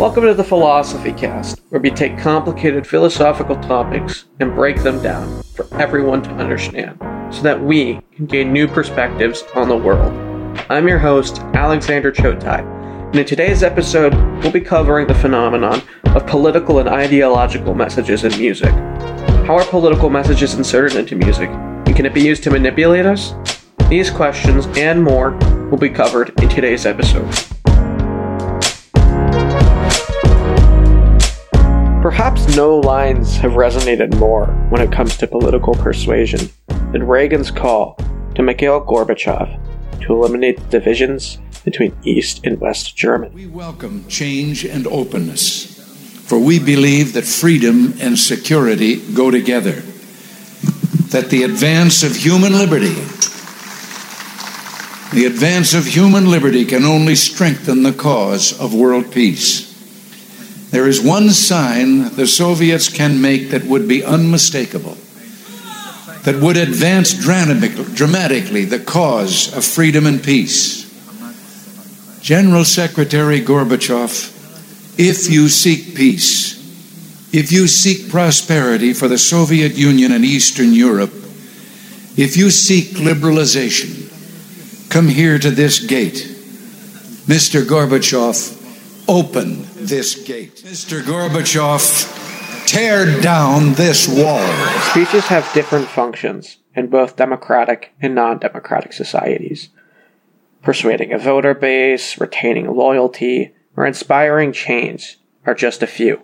Welcome to the Philosophy Cast, where we take complicated philosophical topics and break them down for everyone to understand, so that we can gain new perspectives on the world. I'm your host, Alexander Chotai, and in today's episode, we'll be covering the phenomenon of political and ideological messages in music. How are political messages inserted into music, and can it be used to manipulate us? These questions and more will be covered in today's episode. Perhaps no lines have resonated more when it comes to political persuasion than Reagan's call to Mikhail Gorbachev to eliminate the divisions between East and West Germany. We welcome change and openness, for we believe that freedom and security go together, that the advance of human liberty the advance of human liberty can only strengthen the cause of world peace. There is one sign the Soviets can make that would be unmistakable, that would advance dramatically the cause of freedom and peace. General Secretary Gorbachev, if you seek peace, if you seek prosperity for the Soviet Union and Eastern Europe, if you seek liberalization, come here to this gate. Mr. Gorbachev, open this gate. Mr. Gorbachev, tear down this wall. Speeches have different functions in both democratic and non democratic societies. Persuading a voter base, retaining loyalty, or inspiring change are just a few.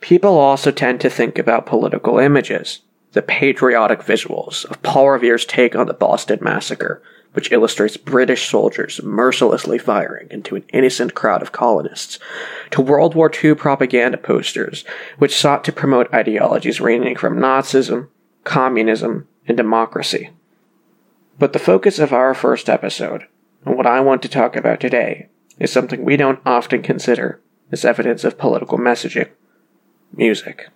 People also tend to think about political images, the patriotic visuals of Paul Revere's take on the Boston Massacre, which illustrates British soldiers mercilessly firing into an innocent crowd of colonists, to World War II propaganda posters, which sought to promote ideologies ranging from Nazism, communism, and democracy. But the focus of our first episode, and what I want to talk about today, is something we don't often consider as evidence of political messaging music.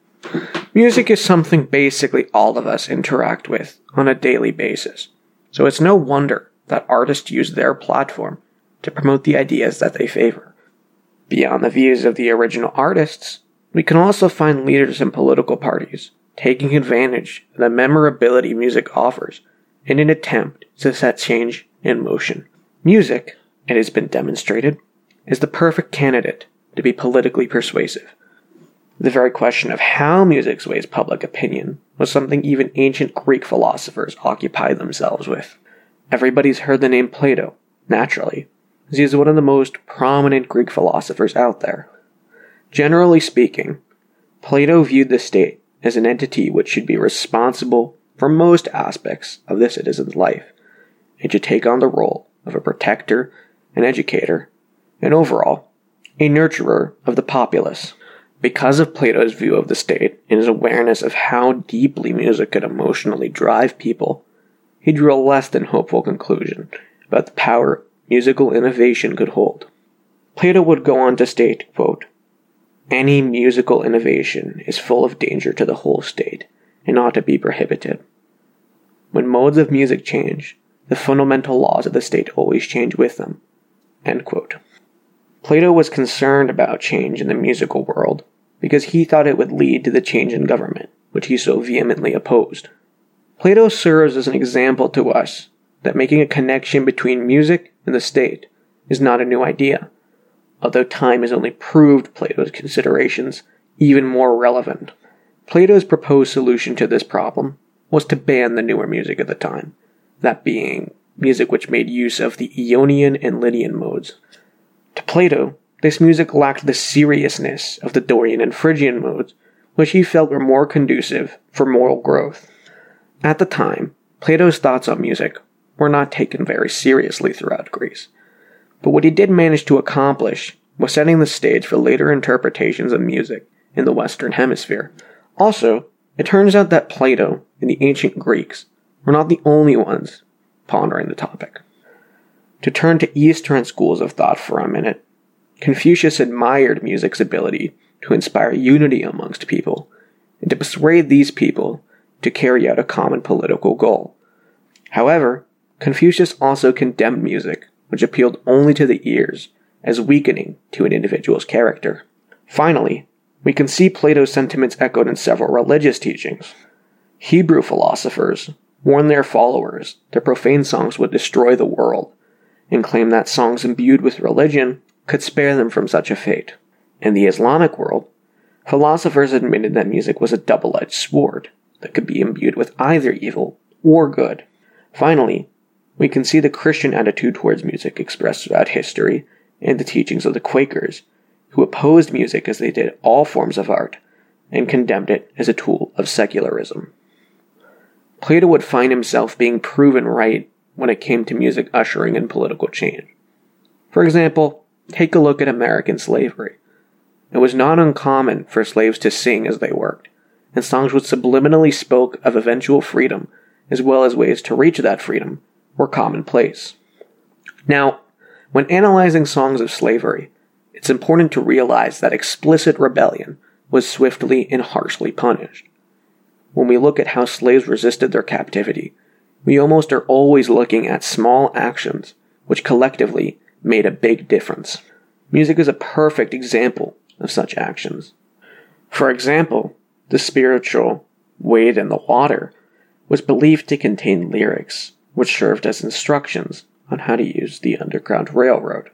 Music is something basically all of us interact with on a daily basis. So it's no wonder that artists use their platform to promote the ideas that they favor. Beyond the views of the original artists, we can also find leaders in political parties taking advantage of the memorability music offers in an attempt to set change in motion. Music, it has been demonstrated, is the perfect candidate to be politically persuasive. The very question of how music sways public opinion was something even ancient Greek philosophers occupied themselves with. Everybody's heard the name Plato, naturally, as he is one of the most prominent Greek philosophers out there. Generally speaking, Plato viewed the state as an entity which should be responsible for most aspects of the citizen's life, and should take on the role of a protector, an educator, and overall, a nurturer of the populace. Because of Plato's view of the state and his awareness of how deeply music could emotionally drive people, he drew a less than hopeful conclusion about the power musical innovation could hold. Plato would go on to state, quote, Any musical innovation is full of danger to the whole state and ought to be prohibited. When modes of music change, the fundamental laws of the state always change with them. Plato was concerned about change in the musical world because he thought it would lead to the change in government, which he so vehemently opposed. Plato serves as an example to us that making a connection between music and the state is not a new idea, although time has only proved Plato's considerations even more relevant. Plato's proposed solution to this problem was to ban the newer music of the time, that being music which made use of the Ionian and Lydian modes. To Plato, this music lacked the seriousness of the Dorian and Phrygian modes, which he felt were more conducive for moral growth. At the time, Plato's thoughts on music were not taken very seriously throughout Greece. But what he did manage to accomplish was setting the stage for later interpretations of music in the Western Hemisphere. Also, it turns out that Plato and the ancient Greeks were not the only ones pondering the topic. To turn to Eastern schools of thought for a minute, Confucius admired music's ability to inspire unity amongst people and to persuade these people to carry out a common political goal. However, Confucius also condemned music, which appealed only to the ears, as weakening to an individual's character. Finally, we can see Plato's sentiments echoed in several religious teachings. Hebrew philosophers warned their followers that profane songs would destroy the world, and claimed that songs imbued with religion could spare them from such a fate. In the Islamic world, philosophers admitted that music was a double edged sword that could be imbued with either evil or good. Finally, we can see the Christian attitude towards music expressed throughout history in the teachings of the Quakers, who opposed music as they did all forms of art and condemned it as a tool of secularism. Plato would find himself being proven right when it came to music ushering in political change. For example, take a look at American slavery. It was not uncommon for slaves to sing as they worked, and songs which subliminally spoke of eventual freedom, as well as ways to reach that freedom, were commonplace. Now, when analyzing songs of slavery, it's important to realize that explicit rebellion was swiftly and harshly punished. When we look at how slaves resisted their captivity, we almost are always looking at small actions which collectively made a big difference. Music is a perfect example of such actions. For example, the spiritual Wade in the Water was believed to contain lyrics which served as instructions on how to use the Underground Railroad.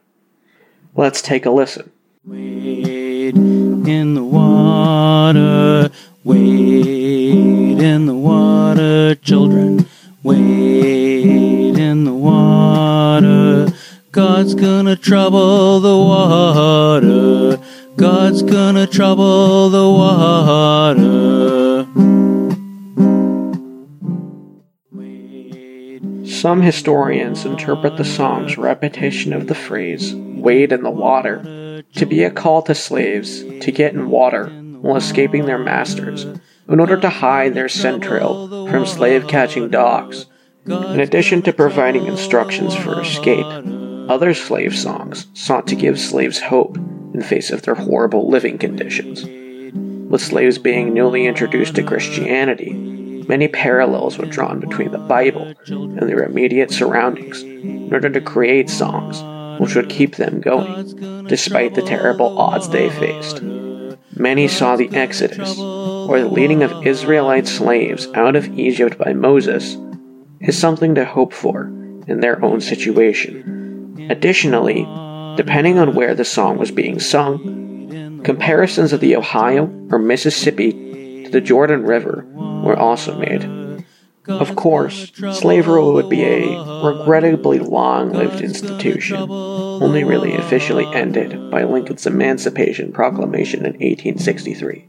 Let's take a listen. Wade in the water, wade in the water, children. Wade in the water. God's gonna trouble the water. God's gonna trouble the water. Some historians interpret the song's repetition of the phrase, wade in the water, to be a call to slaves to get in water while escaping their masters in order to hide their scent trail from slave catching dogs. In addition to providing instructions for escape, other slave songs sought to give slaves hope in face of their horrible living conditions. With slaves being newly introduced to Christianity, many parallels were drawn between the Bible and their immediate surroundings in order to create songs which would keep them going, despite the terrible odds they faced. Many saw the Exodus, or the leading of Israelite slaves out of Egypt by Moses, as something to hope for in their own situation. Additionally, depending on where the song was being sung, comparisons of the Ohio or Mississippi to the Jordan River were also made. Of course, slavery would be a regrettably long lived institution, only really officially ended by Lincoln's Emancipation Proclamation in 1863.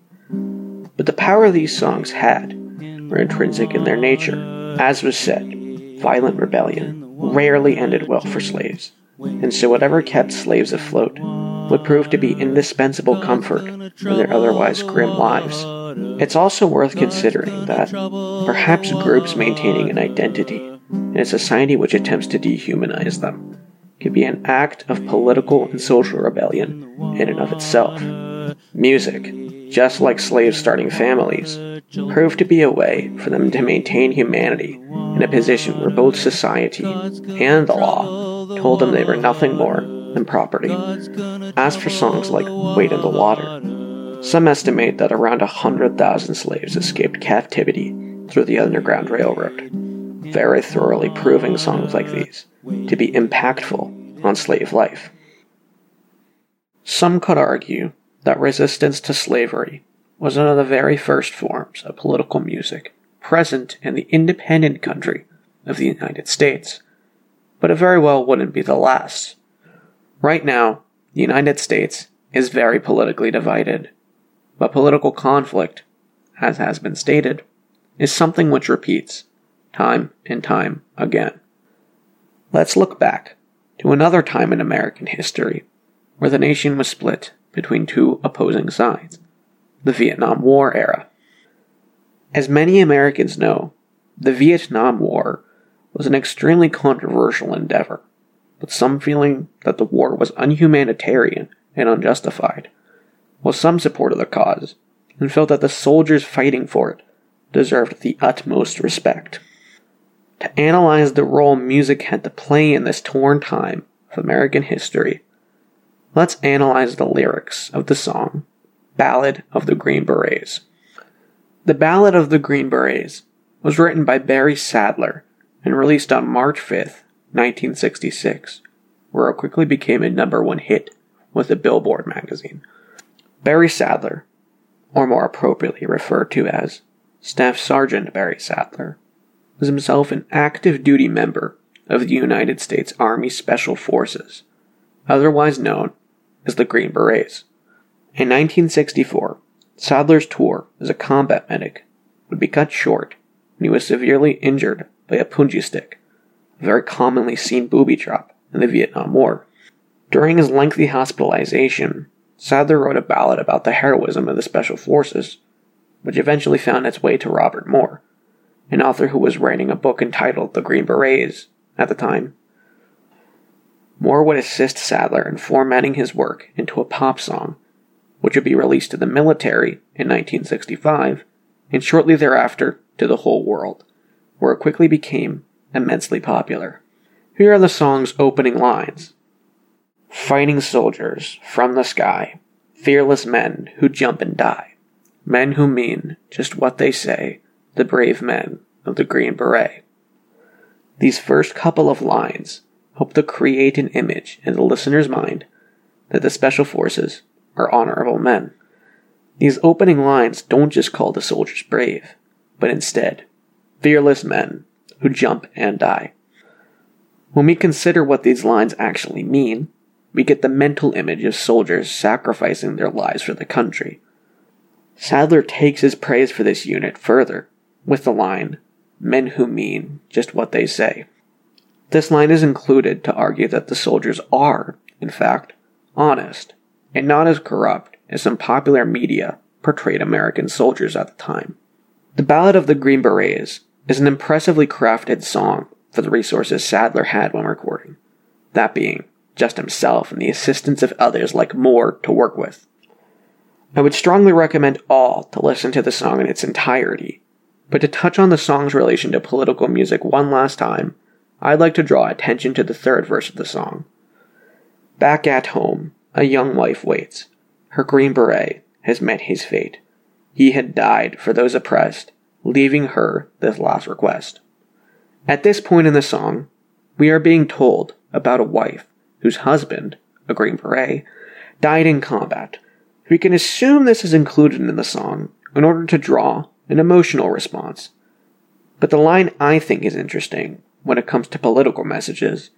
But the power these songs had were intrinsic in their nature. As was said, violent rebellion rarely ended well for slaves, and so whatever kept slaves afloat would prove to be indispensable comfort in their otherwise grim lives. It's also worth considering that perhaps groups maintaining an identity in a society which attempts to dehumanize them could be an act of political and social rebellion in and of itself. Music, just like slaves starting families, proved to be a way for them to maintain humanity in a position where both society and the law told them they were nothing more than property. As for songs like Wade in the Water, some estimate that around 100,000 slaves escaped captivity through the Underground Railroad, very thoroughly proving songs like these to be impactful on slave life. Some could argue that resistance to slavery was one of the very first forms of political music present in the independent country of the United States, but it very well wouldn't be the last. Right now, the United States is very politically divided but political conflict, as has been stated, is something which repeats time and time again. Let's look back to another time in American history where the nation was split between two opposing sides the Vietnam War era. As many Americans know, the Vietnam War was an extremely controversial endeavor, with some feeling that the war was unhumanitarian and unjustified while some supported the cause and felt that the soldiers fighting for it deserved the utmost respect. To analyze the role music had to play in this torn time of American history, let's analyze the lyrics of the song Ballad of the Green Berets. The Ballad of the Green Berets was written by Barry Sadler and released on March 5th, 1966, where it quickly became a number one hit with the Billboard magazine. Barry Sadler, or more appropriately referred to as Staff Sergeant Barry Sadler, was himself an active duty member of the United States Army Special Forces, otherwise known as the Green Berets. In 1964, Sadler's tour as a combat medic would be cut short when he was severely injured by a punji stick, a very commonly seen booby trap in the Vietnam War. During his lengthy hospitalization, Sadler wrote a ballad about the heroism of the Special Forces, which eventually found its way to Robert Moore, an author who was writing a book entitled The Green Berets at the time. Moore would assist Sadler in formatting his work into a pop song, which would be released to the military in 1965 and shortly thereafter to the whole world, where it quickly became immensely popular. Here are the song's opening lines Fighting soldiers from the sky, fearless men who jump and die, men who mean just what they say, the brave men of the Green Beret. These first couple of lines hope to create an image in the listener's mind that the Special Forces are honorable men. These opening lines don't just call the soldiers brave, but instead, fearless men who jump and die. When we consider what these lines actually mean, we get the mental image of soldiers sacrificing their lives for the country. Sadler takes his praise for this unit further with the line, Men who mean just what they say. This line is included to argue that the soldiers are, in fact, honest and not as corrupt as some popular media portrayed American soldiers at the time. The Ballad of the Green Berets is an impressively crafted song for the resources Sadler had when recording, that being just himself and the assistance of others like Moore to work with. I would strongly recommend all to listen to the song in its entirety, but to touch on the song's relation to political music one last time, I'd like to draw attention to the third verse of the song. Back at home, a young wife waits. Her green beret has met his fate. He had died for those oppressed, leaving her this last request. At this point in the song, we are being told about a wife whose husband, a Green Beret, died in combat. We can assume this is included in the song in order to draw an emotional response. But the line I think is interesting when it comes to political messages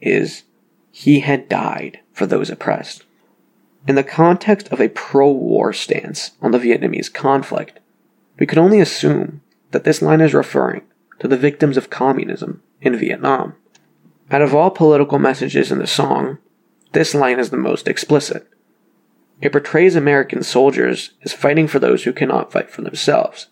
is he had died for those oppressed. In the context of a pro war stance on the Vietnamese conflict, we can only assume that this line is referring to the victims of communism in Vietnam. Out of all political messages in the song, this line is the most explicit. It portrays American soldiers as fighting for those who cannot fight for themselves,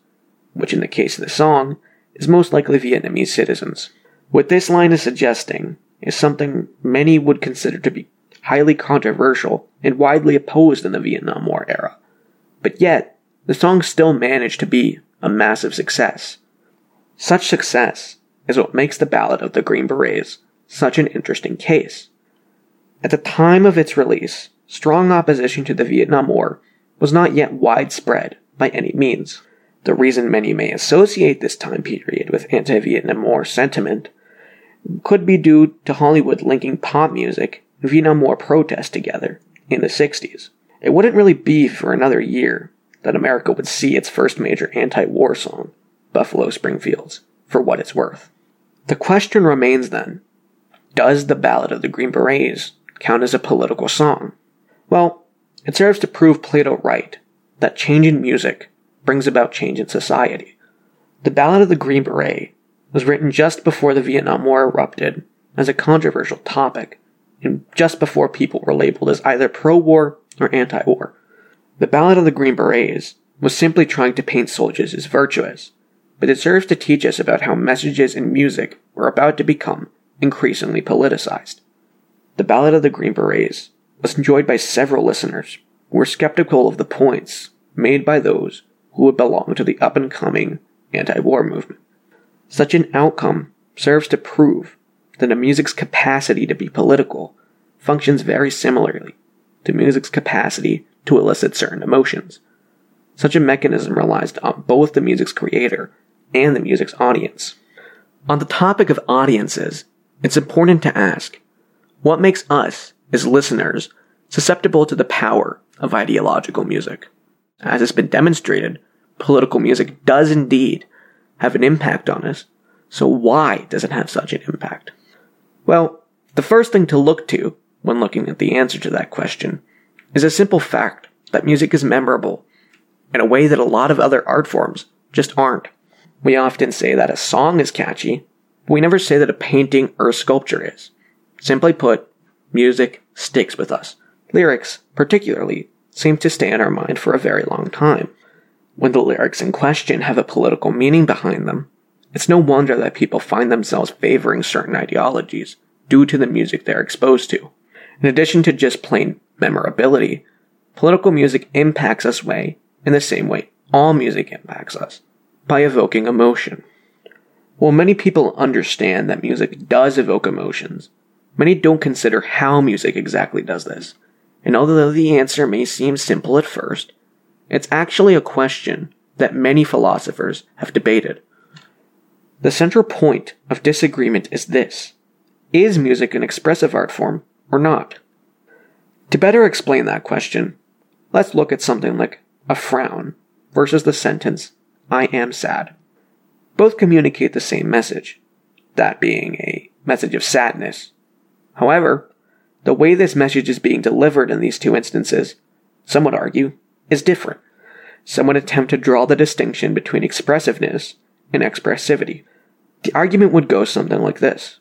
which in the case of the song is most likely Vietnamese citizens. What this line is suggesting is something many would consider to be highly controversial and widely opposed in the Vietnam War era. But yet, the song still managed to be a massive success. Such success is what makes the Ballad of the Green Berets such an interesting case. At the time of its release, strong opposition to the Vietnam War was not yet widespread by any means. The reason many may associate this time period with anti Vietnam War sentiment could be due to Hollywood linking pop music and Vietnam War protests together in the 60s. It wouldn't really be for another year that America would see its first major anti war song, Buffalo Springfields, for what it's worth. The question remains then does the Ballad of the Green Berets count as a political song? Well, it serves to prove Plato right that change in music brings about change in society. The Ballad of the Green Beret was written just before the Vietnam War erupted as a controversial topic, and just before people were labeled as either pro war or anti war. The Ballad of the Green Berets was simply trying to paint soldiers as virtuous, but it serves to teach us about how messages in music were about to become increasingly politicized. The Ballad of the Green Berets was enjoyed by several listeners who were skeptical of the points made by those who would belong to the up and coming anti war movement. Such an outcome serves to prove that a music's capacity to be political functions very similarly to music's capacity to elicit certain emotions. Such a mechanism relies on both the music's creator and the music's audience. On the topic of audiences, it's important to ask what makes us, as listeners, susceptible to the power of ideological music? As has been demonstrated, political music does indeed have an impact on us, so why does it have such an impact? Well, the first thing to look to when looking at the answer to that question is a simple fact that music is memorable in a way that a lot of other art forms just aren't. We often say that a song is catchy, but we never say that a painting or a sculpture is. Simply put, music sticks with us. Lyrics, particularly, seem to stay in our mind for a very long time. When the lyrics in question have a political meaning behind them, it's no wonder that people find themselves favoring certain ideologies due to the music they're exposed to. In addition to just plain memorability, political music impacts us way in the same way all music impacts us, by evoking emotion. While many people understand that music does evoke emotions, many don't consider how music exactly does this. And although the answer may seem simple at first, it's actually a question that many philosophers have debated. The central point of disagreement is this Is music an expressive art form or not? To better explain that question, let's look at something like a frown versus the sentence, I am sad. Both communicate the same message, that being a message of sadness. However, the way this message is being delivered in these two instances, some would argue, is different. Some would attempt to draw the distinction between expressiveness and expressivity. The argument would go something like this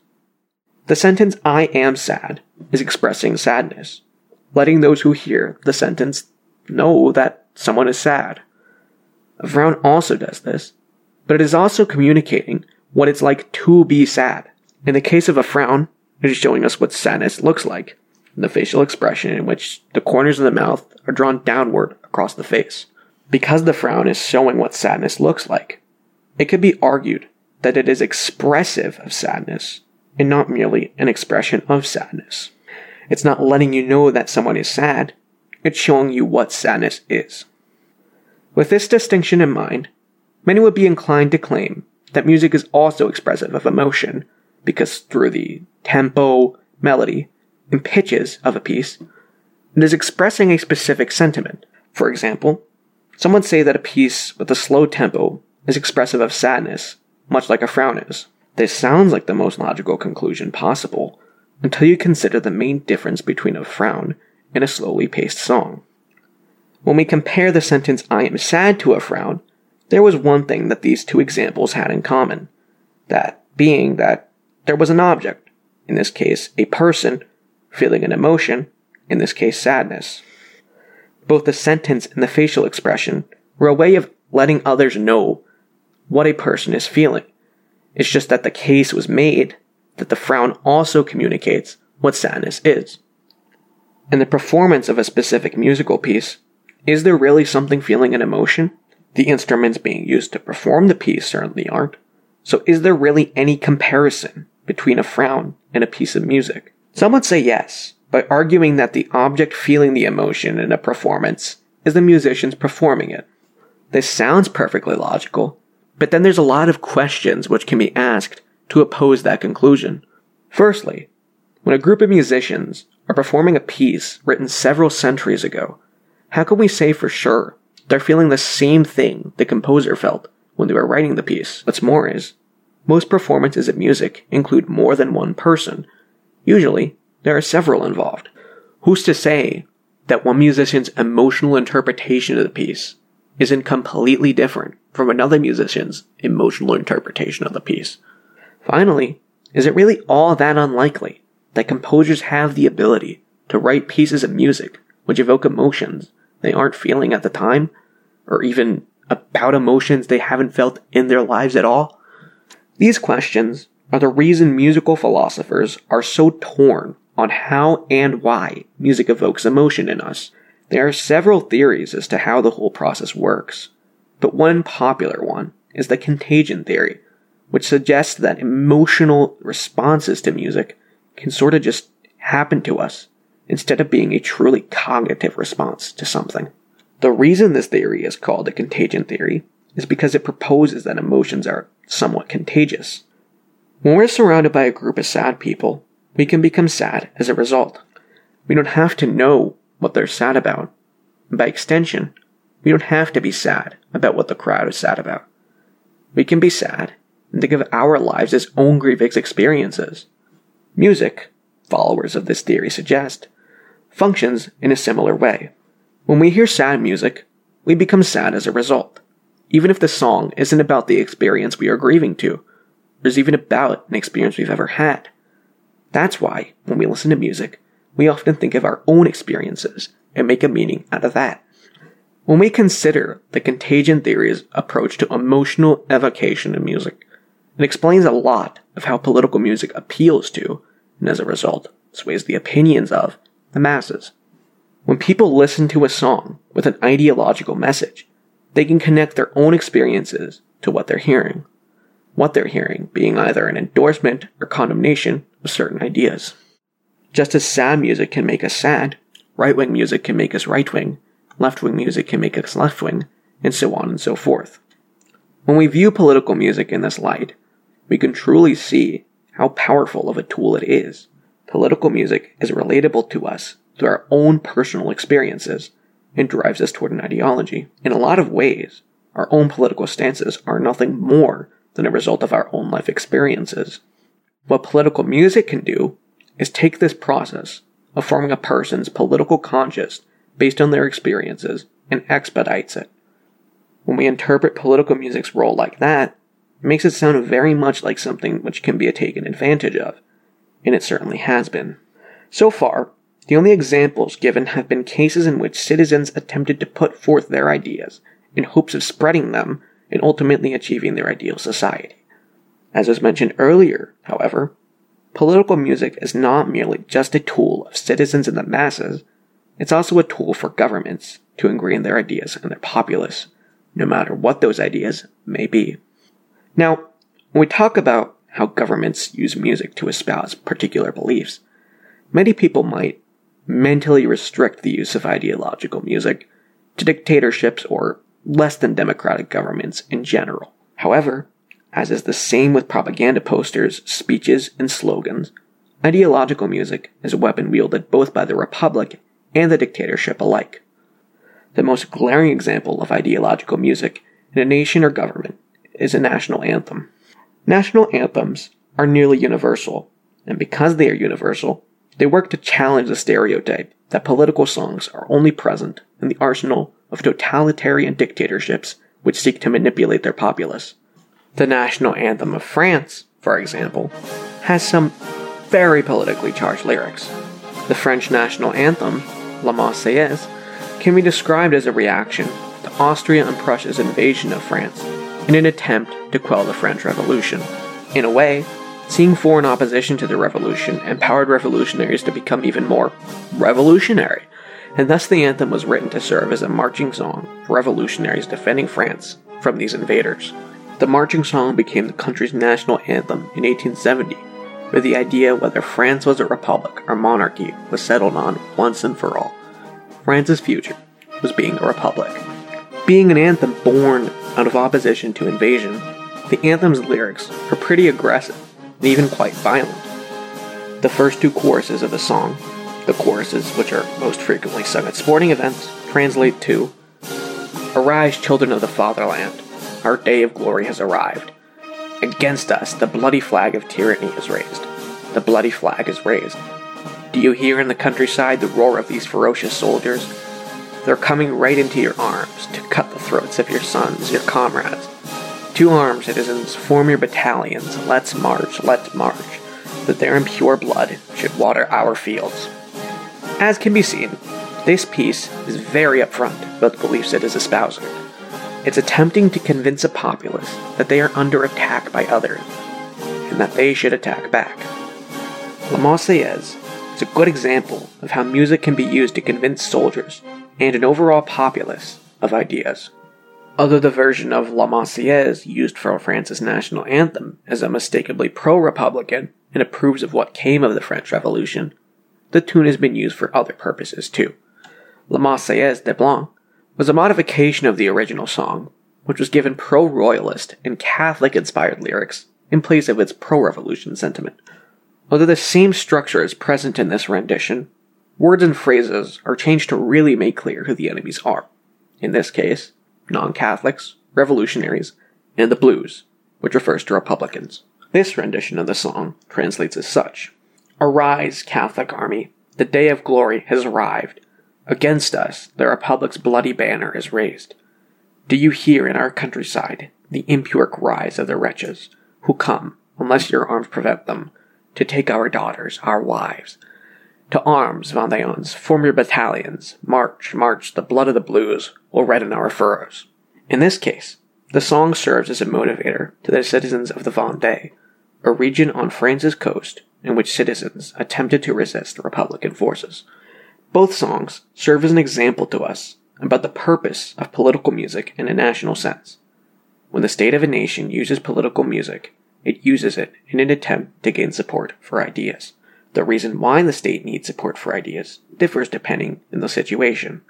The sentence, I am sad, is expressing sadness, letting those who hear the sentence know that someone is sad. A frown also does this, but it is also communicating what it's like to be sad. In the case of a frown, it is showing us what sadness looks like, the facial expression in which the corners of the mouth are drawn downward across the face. Because the frown is showing what sadness looks like, it could be argued that it is expressive of sadness and not merely an expression of sadness. It's not letting you know that someone is sad, it's showing you what sadness is. With this distinction in mind, many would be inclined to claim that music is also expressive of emotion, because through the tempo, melody, and pitches of a piece, it is expressing a specific sentiment. For example, some would say that a piece with a slow tempo is expressive of sadness, much like a frown is. This sounds like the most logical conclusion possible, until you consider the main difference between a frown and a slowly paced song. When we compare the sentence I am sad to a frown, there was one thing that these two examples had in common. That being that there was an object, in this case a person, feeling an emotion, in this case sadness. Both the sentence and the facial expression were a way of letting others know what a person is feeling. It's just that the case was made that the frown also communicates what sadness is. In the performance of a specific musical piece, is there really something feeling an emotion? The instruments being used to perform the piece certainly aren't. So is there really any comparison between a frown and a piece of music? Some would say yes, by arguing that the object feeling the emotion in a performance is the musicians performing it. This sounds perfectly logical, but then there's a lot of questions which can be asked to oppose that conclusion. Firstly, when a group of musicians are performing a piece written several centuries ago, how can we say for sure they're feeling the same thing the composer felt when they were writing the piece? What's more is, most performances of music include more than one person. Usually, there are several involved. Who's to say that one musician's emotional interpretation of the piece isn't completely different from another musician's emotional interpretation of the piece? Finally, is it really all that unlikely that composers have the ability to write pieces of music which evoke emotions they aren't feeling at the time, or even about emotions they haven't felt in their lives at all? These questions are the reason musical philosophers are so torn on how and why music evokes emotion in us. There are several theories as to how the whole process works, but one popular one is the contagion theory, which suggests that emotional responses to music can sort of just happen to us instead of being a truly cognitive response to something. The reason this theory is called a contagion theory is because it proposes that emotions are somewhat contagious. When we're surrounded by a group of sad people, we can become sad as a result. We don't have to know what they're sad about. By extension, we don't have to be sad about what the crowd is sad about. We can be sad and think of our lives as own grievous experiences. Music, followers of this theory suggest, functions in a similar way. When we hear sad music, we become sad as a result, even if the song isn't about the experience we are grieving to, or is even about an experience we've ever had. That's why, when we listen to music, we often think of our own experiences and make a meaning out of that. When we consider the contagion theory's approach to emotional evocation in music, it explains a lot of how political music appeals to, and as a result, sways the opinions of, the masses. When people listen to a song with an ideological message, they can connect their own experiences to what they're hearing. What they're hearing being either an endorsement or condemnation certain ideas. Just as sad music can make us sad, right wing music can make us right wing, left wing music can make us left wing, and so on and so forth. When we view political music in this light, we can truly see how powerful of a tool it is. Political music is relatable to us through our own personal experiences and drives us toward an ideology. In a lot of ways, our own political stances are nothing more than a result of our own life experiences. What political music can do is take this process of forming a person's political conscience based on their experiences and expedites it. When we interpret political music's role like that, it makes it sound very much like something which can be taken advantage of, and it certainly has been. So far, the only examples given have been cases in which citizens attempted to put forth their ideas in hopes of spreading them and ultimately achieving their ideal society. As was mentioned earlier, however, political music is not merely just a tool of citizens and the masses, it's also a tool for governments to ingrain their ideas in their populace, no matter what those ideas may be. Now, when we talk about how governments use music to espouse particular beliefs, many people might mentally restrict the use of ideological music to dictatorships or less than democratic governments in general. However, as is the same with propaganda posters, speeches, and slogans, ideological music is a weapon wielded both by the republic and the dictatorship alike. The most glaring example of ideological music in a nation or government is a national anthem. National anthems are nearly universal, and because they are universal, they work to challenge the stereotype that political songs are only present in the arsenal of totalitarian dictatorships which seek to manipulate their populace. The national anthem of France, for example, has some very politically charged lyrics. The French national anthem, La Marseillaise, can be described as a reaction to Austria and Prussia's invasion of France in an attempt to quell the French Revolution. In a way, seeing foreign opposition to the revolution empowered revolutionaries to become even more revolutionary, and thus the anthem was written to serve as a marching song for revolutionaries defending France from these invaders. The marching song became the country's national anthem in 1870, where the idea whether France was a republic or monarchy was settled on once and for all. France's future was being a republic. Being an anthem born out of opposition to invasion, the anthem's lyrics are pretty aggressive and even quite violent. The first two choruses of the song, the choruses which are most frequently sung at sporting events, translate to Arise, children of the fatherland, our day of glory has arrived. Against us, the bloody flag of tyranny is raised. The bloody flag is raised. Do you hear in the countryside the roar of these ferocious soldiers? They're coming right into your arms to cut the throats of your sons, your comrades. To arms, citizens, form your battalions. Let's march, let's march, that their impure blood should water our fields. As can be seen, this piece is very upfront about the beliefs it is espousing. It's attempting to convince a populace that they are under attack by others, and that they should attack back. La Marseillaise is a good example of how music can be used to convince soldiers and an overall populace of ideas. Although the version of La Marseillaise used for France's national anthem is unmistakably pro Republican and approves of what came of the French Revolution, the tune has been used for other purposes too. La Marseillaise de Blanc was a modification of the original song, which was given pro royalist and Catholic inspired lyrics in place of its pro revolution sentiment. Although the same structure is present in this rendition, words and phrases are changed to really make clear who the enemies are. In this case, non Catholics, revolutionaries, and the blues, which refers to Republicans. This rendition of the song translates as such Arise, Catholic army, the day of glory has arrived. Against us, the Republic's bloody banner is raised. Do you hear in our countryside the impure cries of the wretches who come, unless your arms prevent them, to take our daughters, our wives? To arms, Vendéens, form your battalions. March, march, the blood of the blues will redden our furrows. In this case, the song serves as a motivator to the citizens of the Vendée, a region on France's coast in which citizens attempted to resist Republican forces. Both songs serve as an example to us about the purpose of political music in a national sense. When the state of a nation uses political music, it uses it in an attempt to gain support for ideas. The reason why the state needs support for ideas differs depending on the situation.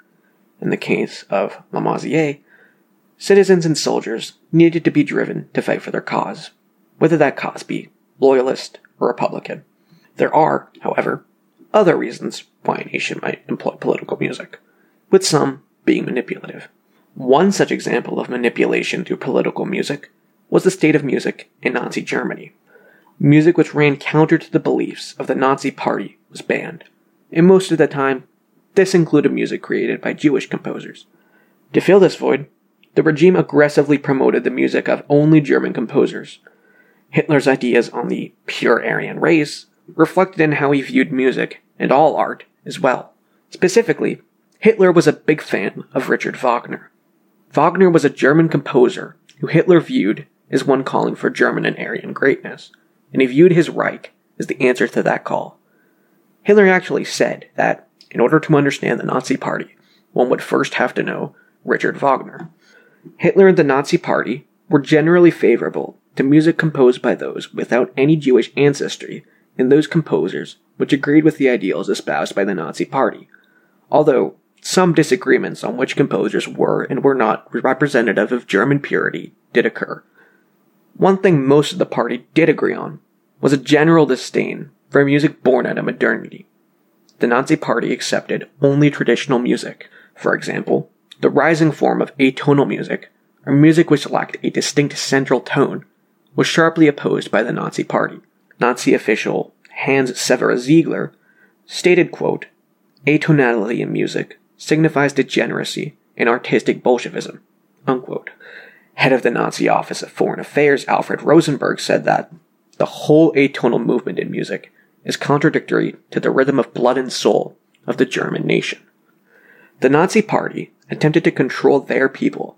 In the case of La Marseillaise, citizens and soldiers needed to be driven to fight for their cause, whether that cause be loyalist or Republican. There are, however, other reasons why a nation might employ political music, with some being manipulative. One such example of manipulation through political music was the state of music in Nazi Germany. Music which ran counter to the beliefs of the Nazi Party was banned, and most of the time, this included music created by Jewish composers. To fill this void, the regime aggressively promoted the music of only German composers. Hitler's ideas on the pure Aryan race reflected in how he viewed music and all art as well. Specifically, Hitler was a big fan of Richard Wagner. Wagner was a German composer who Hitler viewed as one calling for German and Aryan greatness, and he viewed his Reich as the answer to that call. Hitler actually said that, in order to understand the Nazi Party, one would first have to know Richard Wagner. Hitler and the Nazi Party were generally favorable to music composed by those without any Jewish ancestry and those composers which agreed with the ideals espoused by the Nazi Party, although some disagreements on which composers were and were not representative of German purity did occur. One thing most of the party did agree on was a general disdain for music born out of modernity. The Nazi Party accepted only traditional music, for example, the rising form of atonal music, or music which lacked a distinct central tone, was sharply opposed by the Nazi Party. Nazi official Hans Severin Ziegler stated, quote, Atonality in music signifies degeneracy in artistic Bolshevism. Unquote. Head of the Nazi Office of Foreign Affairs Alfred Rosenberg said that the whole atonal movement in music is contradictory to the rhythm of blood and soul of the German nation. The Nazi Party attempted to control their people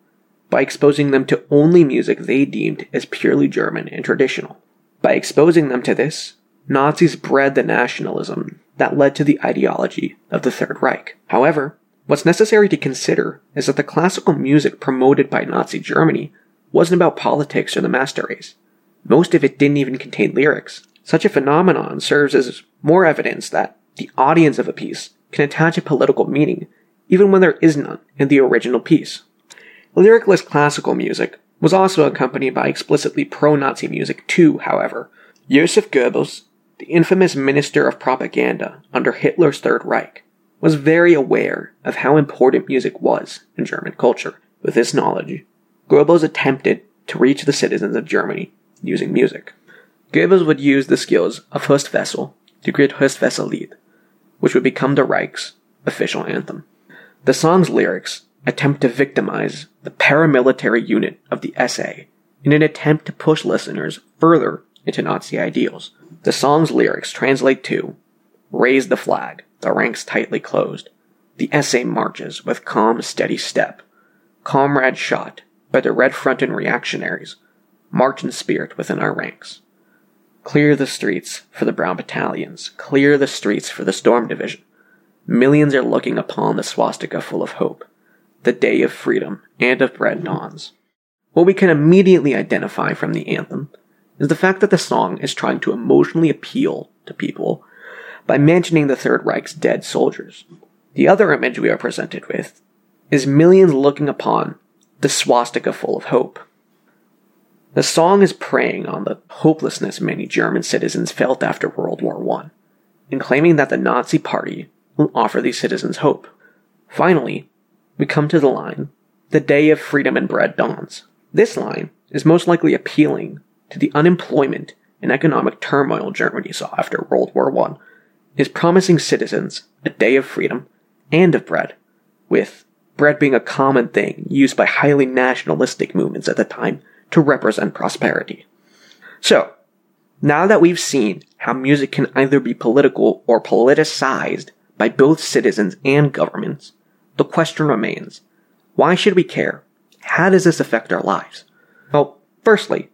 by exposing them to only music they deemed as purely German and traditional. By exposing them to this, Nazis bred the nationalism that led to the ideology of the Third Reich. However, what's necessary to consider is that the classical music promoted by Nazi Germany wasn't about politics or the master race. Most of it didn't even contain lyrics. Such a phenomenon serves as more evidence that the audience of a piece can attach a political meaning even when there is none in the original piece. Lyricless classical music was also accompanied by explicitly pro Nazi music too, however. Joseph Goebbels, the infamous minister of propaganda under Hitler's Third Reich, was very aware of how important music was in German culture. With this knowledge, Goebbels attempted to reach the citizens of Germany using music. Goebbels would use the skills of Horst Wessel to create Horst-Wessel-Lied, which would become the Reich's official anthem. The song's lyrics attempt to victimize the paramilitary unit of the SA in an attempt to push listeners further into Nazi ideals. The song's lyrics translate to Raise the flag, the ranks tightly closed. The SA marches with calm, steady step. Comrades shot by the red fronted reactionaries march in spirit within our ranks. Clear the streets for the brown battalions. Clear the streets for the storm division. Millions are looking upon the swastika full of hope. The day of freedom and of bread dawns. What we can immediately identify from the anthem is the fact that the song is trying to emotionally appeal to people by mentioning the Third Reich's dead soldiers. The other image we are presented with is millions looking upon the swastika full of hope. The song is preying on the hopelessness many German citizens felt after World War I, and claiming that the Nazi Party will offer these citizens hope. Finally, we come to the line, The day of freedom and bread dawns. This line is most likely appealing to the unemployment and economic turmoil Germany saw after World War I, is promising citizens a day of freedom and of bread, with bread being a common thing used by highly nationalistic movements at the time to represent prosperity. So, now that we've seen how music can either be political or politicized by both citizens and governments, the question remains why should we care? How does this affect our lives? Well, firstly,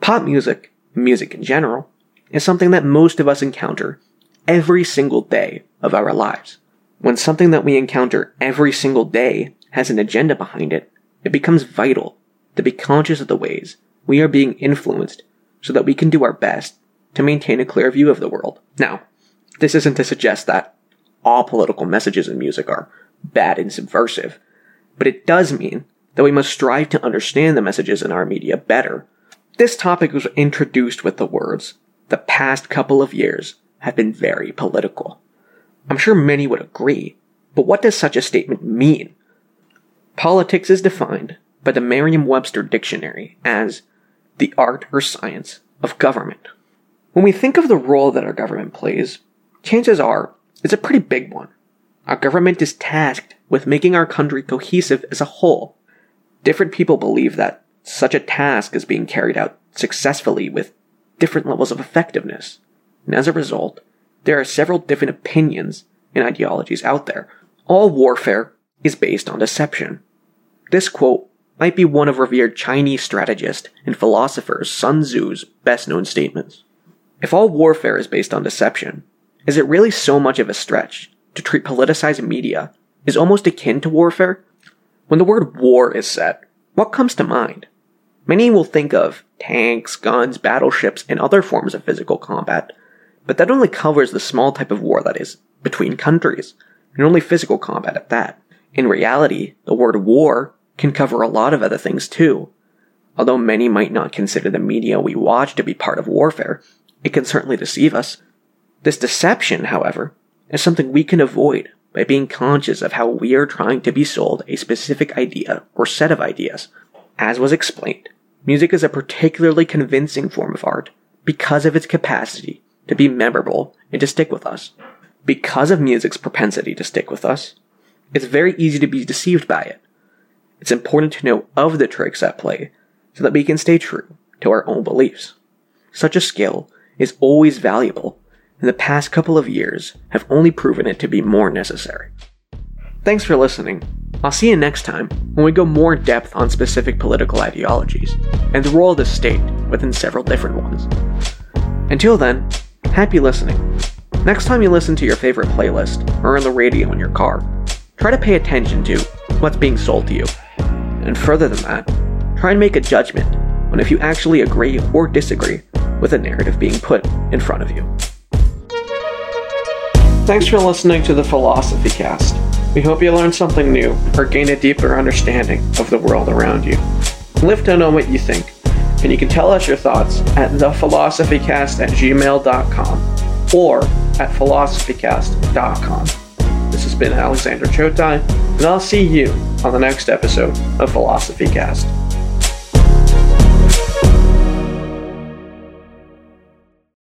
pop music, music in general, is something that most of us encounter every single day of our lives. When something that we encounter every single day has an agenda behind it, it becomes vital to be conscious of the ways we are being influenced so that we can do our best to maintain a clear view of the world. Now, this isn't to suggest that all political messages in music are bad and subversive, but it does mean that we must strive to understand the messages in our media better. This topic was introduced with the words, the past couple of years have been very political. I'm sure many would agree, but what does such a statement mean? Politics is defined by the Merriam Webster Dictionary as the art or science of government. When we think of the role that our government plays, chances are it's a pretty big one. Our government is tasked with making our country cohesive as a whole. Different people believe that such a task is being carried out successfully with different levels of effectiveness. And as a result, there are several different opinions and ideologies out there. All warfare is based on deception. This quote might be one of revered Chinese strategist and philosopher Sun Tzu's best known statements. If all warfare is based on deception, is it really so much of a stretch to treat politicized media as almost akin to warfare? When the word war is said, what comes to mind? Many will think of tanks, guns, battleships, and other forms of physical combat, but that only covers the small type of war that is between countries, and only physical combat at that. In reality, the word war can cover a lot of other things too. Although many might not consider the media we watch to be part of warfare, it can certainly deceive us. This deception, however, is something we can avoid by being conscious of how we are trying to be sold a specific idea or set of ideas. As was explained, music is a particularly convincing form of art because of its capacity to be memorable and to stick with us. Because of music's propensity to stick with us, it's very easy to be deceived by it. It's important to know of the tricks at play so that we can stay true to our own beliefs. Such a skill is always valuable, and the past couple of years have only proven it to be more necessary. Thanks for listening. I'll see you next time when we go more in depth on specific political ideologies and the role of the state within several different ones. Until then, happy listening. Next time you listen to your favorite playlist or on the radio in your car, try to pay attention to what's being sold to you. And further than that, try and make a judgment on if you actually agree or disagree with a narrative being put in front of you. Thanks for listening to the Philosophy Cast. We hope you learned something new or gain a deeper understanding of the world around you. Live to know what you think, and you can tell us your thoughts at thephilosophycast at gmail.com or at philosophycast.com. This has been Alexander Chotai, and I'll see you on the next episode of Philosophy Cast.